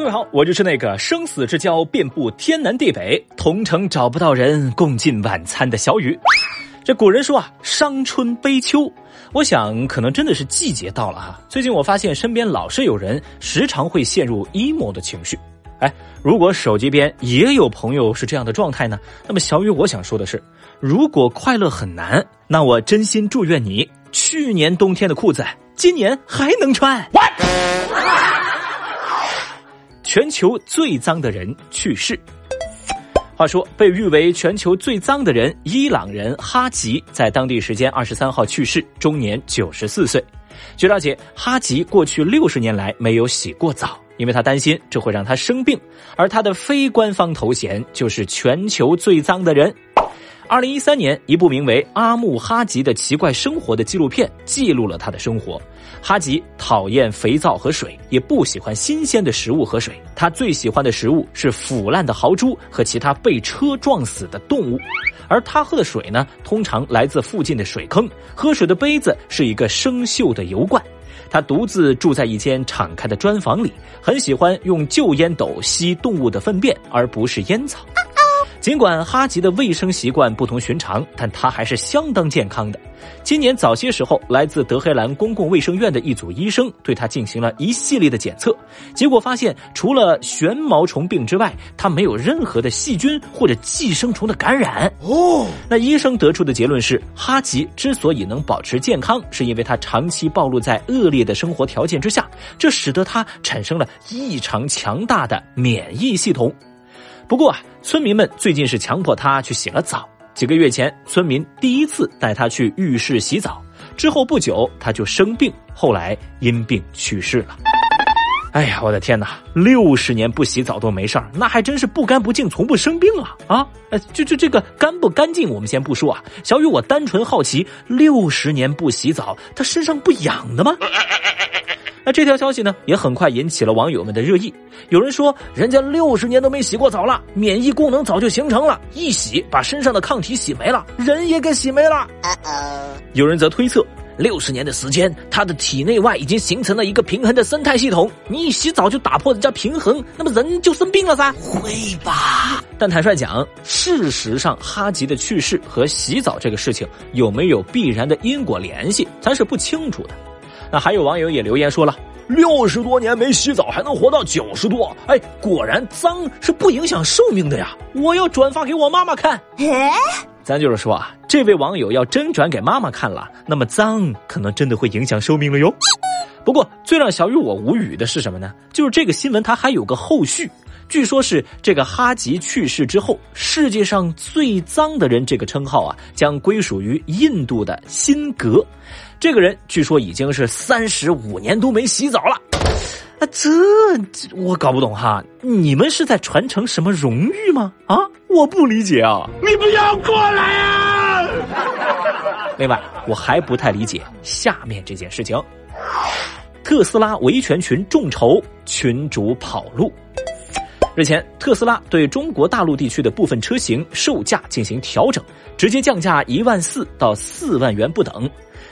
各位好，我就是那个生死之交遍布天南地北，同城找不到人共进晚餐的小雨。这古人说啊，伤春悲秋，我想可能真的是季节到了哈。最近我发现身边老是有人时常会陷入 emo 的情绪。哎，如果手机边也有朋友是这样的状态呢？那么小雨，我想说的是，如果快乐很难，那我真心祝愿你，去年冬天的裤子今年还能穿。全球最脏的人去世。话说，被誉为全球最脏的人，伊朗人哈吉在当地时间二十三号去世，终年九十四岁。据了解，哈吉过去六十年来没有洗过澡，因为他担心这会让他生病。而他的非官方头衔就是全球最脏的人。二零一三年，一部名为《阿木哈吉的奇怪生活》的纪录片记录了他的生活。哈吉讨厌肥皂和水，也不喜欢新鲜的食物和水。他最喜欢的食物是腐烂的豪猪和其他被车撞死的动物。而他喝的水呢，通常来自附近的水坑。喝水的杯子是一个生锈的油罐。他独自住在一间敞开的砖房里，很喜欢用旧烟斗吸动物的粪便，而不是烟草。尽管哈吉的卫生习惯不同寻常，但他还是相当健康的。今年早些时候，来自德黑兰公共卫生院的一组医生对他进行了一系列的检测，结果发现，除了旋毛虫病之外，他没有任何的细菌或者寄生虫的感染。哦，那医生得出的结论是，哈吉之所以能保持健康，是因为他长期暴露在恶劣的生活条件之下，这使得他产生了异常强大的免疫系统。不过啊，村民们最近是强迫他去洗了澡。几个月前，村民第一次带他去浴室洗澡，之后不久他就生病，后来因病去世了。哎呀，我的天哪！六十年不洗澡都没事儿，那还真是不干不净，从不生病啊！啊，呃，就就这个干不干净，我们先不说啊。小雨，我单纯好奇，六十年不洗澡，他身上不痒的吗？那这条消息呢，也很快引起了网友们的热议。有人说，人家六十年都没洗过澡了，免疫功能早就形成了，一洗把身上的抗体洗没了，人也给洗没了。有人则推测，六十年的时间，他的体内外已经形成了一个平衡的生态系统，你一洗澡就打破人家平衡，那么人就生病了噻？会吧？但坦率讲，事实上，哈吉的去世和洗澡这个事情有没有必然的因果联系，咱是不清楚的。那还有网友也留言说了，六十多年没洗澡还能活到九十多，哎，果然脏是不影响寿命的呀！我要转发给我妈妈看。咱就是说啊，这位网友要真转给妈妈看了，那么脏可能真的会影响寿命了哟。不过最让小雨我无语的是什么呢？就是这个新闻它还有个后续，据说是这个哈吉去世之后，世界上最脏的人这个称号啊，将归属于印度的辛格。这个人据说已经是三十五年都没洗澡了，啊，这我搞不懂哈，你们是在传承什么荣誉吗？啊，我不理解啊！你不要过来啊！另外，我还不太理解下面这件事情：特斯拉维权群众筹，群主跑路。日前，特斯拉对中国大陆地区的部分车型售价进行调整，直接降价一万四到四万元不等。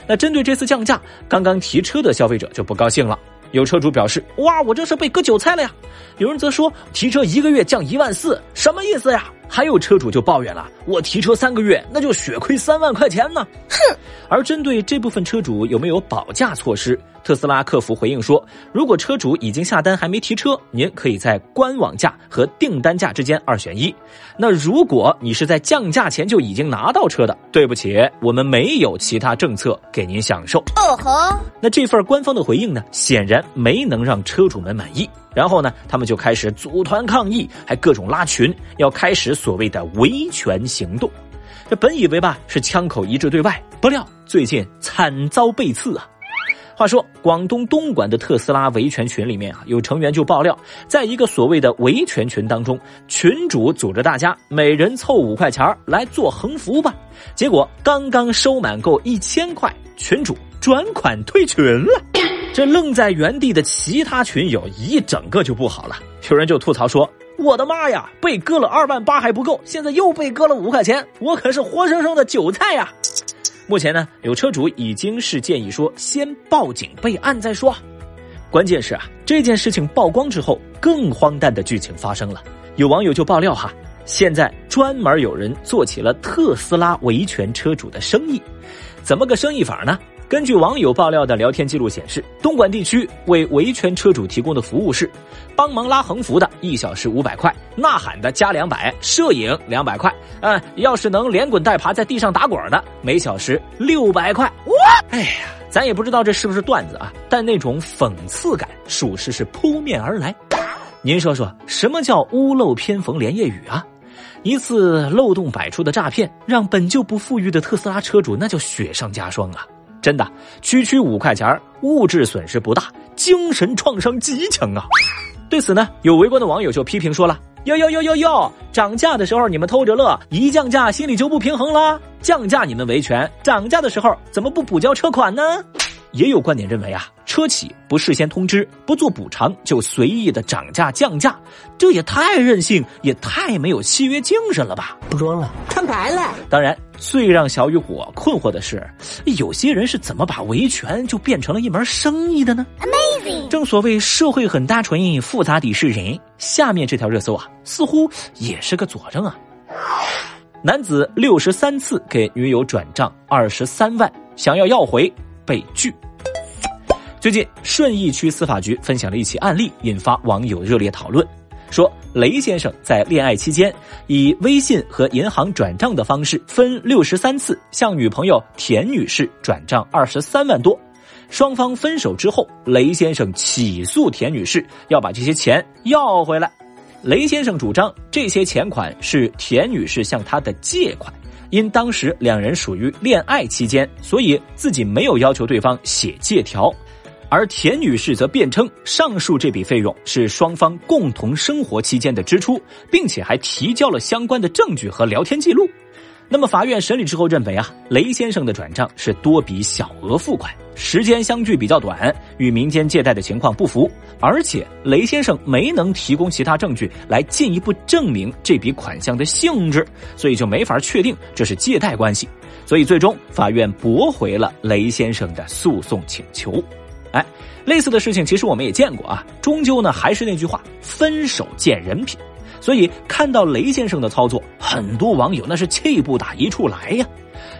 那针对这次降价，刚刚提车的消费者就不高兴了。有车主表示：“哇，我这是被割韭菜了呀！”有人则说：“提车一个月降一万四，什么意思呀？”还有车主就抱怨了：“我提车三个月，那就血亏三万块钱呢！”哼。而针对这部分车主有没有保价措施？特斯拉客服回应说：“如果车主已经下单还没提车，您可以在官网价和订单价之间二选一。那如果你是在降价前就已经拿到车的，对不起，我们没有其他政策给您享受。”哦吼，那这份官方的回应呢，显然没能让车主们满意。然后呢，他们就开始组团抗议，还各种拉群，要开始所谓的维权行动。这本以为吧是枪口一致对外，不料最近惨遭背刺啊。话说，广东东莞的特斯拉维权群里面啊，有成员就爆料，在一个所谓的维权群当中，群主组织大家每人凑五块钱来做横幅吧。结果刚刚收满够一千块，群主转款退群了。这愣在原地的其他群友一整个就不好了，有人就吐槽说：“我的妈呀，被割了二万八还不够，现在又被割了五块钱，我可是活生生的韭菜呀！”目前呢，有车主已经是建议说，先报警备案再说。关键是啊，这件事情曝光之后，更荒诞的剧情发生了。有网友就爆料哈，现在专门有人做起了特斯拉维权车主的生意，怎么个生意法呢？根据网友爆料的聊天记录显示，东莞地区为维权车主提供的服务是：帮忙拉横幅的，一小时五百块；呐喊的加两百；摄影两百块。嗯，要是能连滚带爬在地上打滚的，每小时六百块。哇！哎呀，咱也不知道这是不是段子啊，但那种讽刺感，属实是扑面而来。您说说，什么叫屋漏偏逢连夜雨啊？一次漏洞百出的诈骗，让本就不富裕的特斯拉车主那叫雪上加霜啊！真的，区区五块钱物质损失不大，精神创伤极强啊！对此呢，有围观的网友就批评说了：“哟哟哟哟哟，涨价的时候你们偷着乐，一降价心里就不平衡了。降价你们维权，涨价的时候怎么不补交车款呢？”也有观点认为啊，车企不事先通知、不做补偿就随意的涨价降价，这也太任性，也太没有契约精神了吧？不装了，摊牌了。当然，最让小雨我困惑的是，有些人是怎么把维权就变成了一门生意的呢？Amazing！正所谓社会很单纯，复杂的是人。下面这条热搜啊，似乎也是个佐证啊。男子六十三次给女友转账二十三万，想要要回。被拒。最近，顺义区司法局分享了一起案例，引发网友热烈讨论。说雷先生在恋爱期间，以微信和银行转账的方式，分六十三次向女朋友田女士转账二十三万多。双方分手之后，雷先生起诉田女士，要把这些钱要回来。雷先生主张，这些钱款是田女士向他的借款。因当时两人属于恋爱期间，所以自己没有要求对方写借条，而田女士则辩称上述这笔费用是双方共同生活期间的支出，并且还提交了相关的证据和聊天记录。那么法院审理之后认为啊，雷先生的转账是多笔小额付款，时间相距比较短，与民间借贷的情况不符，而且雷先生没能提供其他证据来进一步证明这笔款项的性质，所以就没法确定这是借贷关系，所以最终法院驳回了雷先生的诉讼请求。哎，类似的事情其实我们也见过啊，终究呢还是那句话，分手见人品。所以看到雷先生的操作，很多网友那是气不打一处来呀。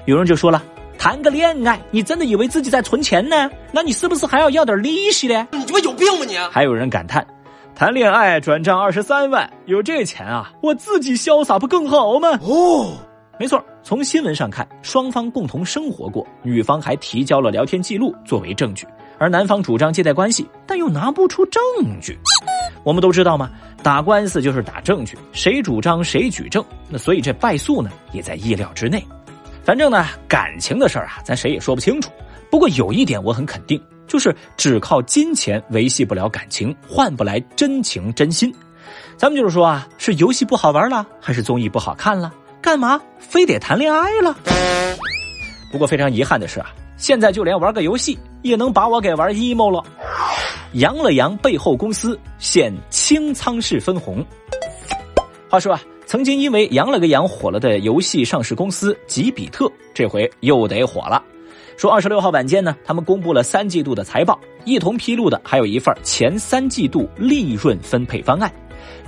有人就说了：“谈个恋爱，你真的以为自己在存钱呢？那你是不是还要要点利息呢？你他妈有病吗你！”还有人感叹：“谈恋爱转账二十三万，有这钱啊，我自己潇洒不更好吗？”哦，没错，从新闻上看，双方共同生活过，女方还提交了聊天记录作为证据，而男方主张借贷关系，但又拿不出证据。我们都知道吗？打官司就是打证据，谁主张谁举证，那所以这败诉呢也在意料之内。反正呢，感情的事儿啊，咱谁也说不清楚。不过有一点我很肯定，就是只靠金钱维系不了感情，换不来真情真心。咱们就是说啊，是游戏不好玩了，还是综艺不好看了？干嘛非得谈恋爱了？不过非常遗憾的是啊，现在就连玩个游戏也能把我给玩 emo 了。扬了扬背后公司现清仓式分红。话说啊，曾经因为扬了个扬火了的游戏上市公司吉比特，这回又得火了。说二十六号晚间呢，他们公布了三季度的财报，一同披露的还有一份前三季度利润分配方案。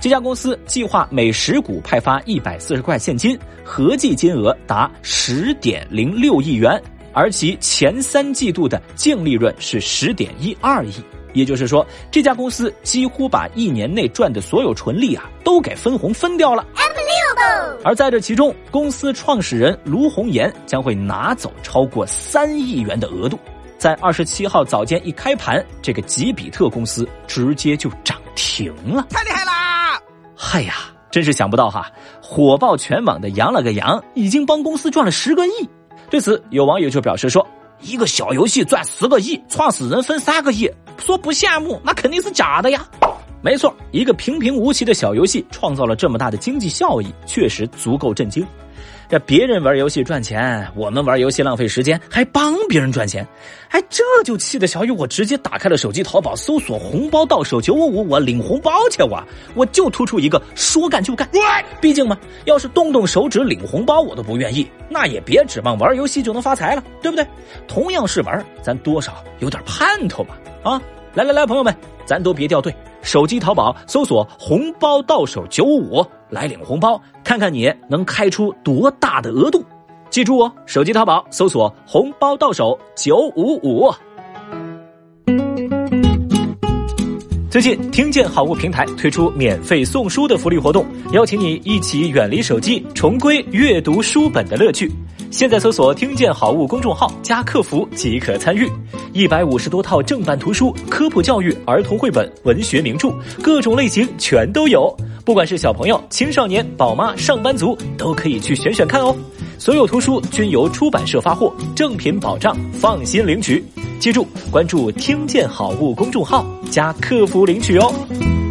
这家公司计划每十股派发一百四十块现金，合计金额达十点零六亿元，而其前三季度的净利润是十点一二亿。也就是说，这家公司几乎把一年内赚的所有纯利啊，都给分红分掉了。而在这其中，公司创始人卢红岩将会拿走超过三亿元的额度。在二十七号早间一开盘，这个吉比特公司直接就涨停了，太厉害啦！嗨呀，真是想不到哈，火爆全网的羊了个羊，已经帮公司赚了十个亿。对此，有网友就表示说。一个小游戏赚十个亿，创始人分三个亿，说不羡慕那肯定是假的呀。没错，一个平平无奇的小游戏创造了这么大的经济效益，确实足够震惊。这别人玩游戏赚钱，我们玩游戏浪费时间，还帮别人赚钱，哎，这就气得小雨我直接打开了手机淘宝，搜索红包到手九五五，我领红包去我，我就突出一个说干就干。毕竟嘛，要是动动手指领红包我都不愿意，那也别指望玩游戏就能发财了，对不对？同样是玩，咱多少有点盼头吧，啊。来来来，朋友们，咱都别掉队，手机淘宝搜索“红包到手九五五”来领红包，看看你能开出多大的额度。记住哦，手机淘宝搜索“红包到手九五五”。最近，听见好物平台推出免费送书的福利活动，邀请你一起远离手机，重归阅读书本的乐趣。现在搜索“听见好物”公众号加客服即可参与，一百五十多套正版图书、科普教育、儿童绘本、文学名著，各种类型全都有。不管是小朋友、青少年、宝妈、上班族，都可以去选选看哦。所有图书均由出版社发货，正品保障，放心领取。记住，关注“听见好物”公众号，加客服领取哦。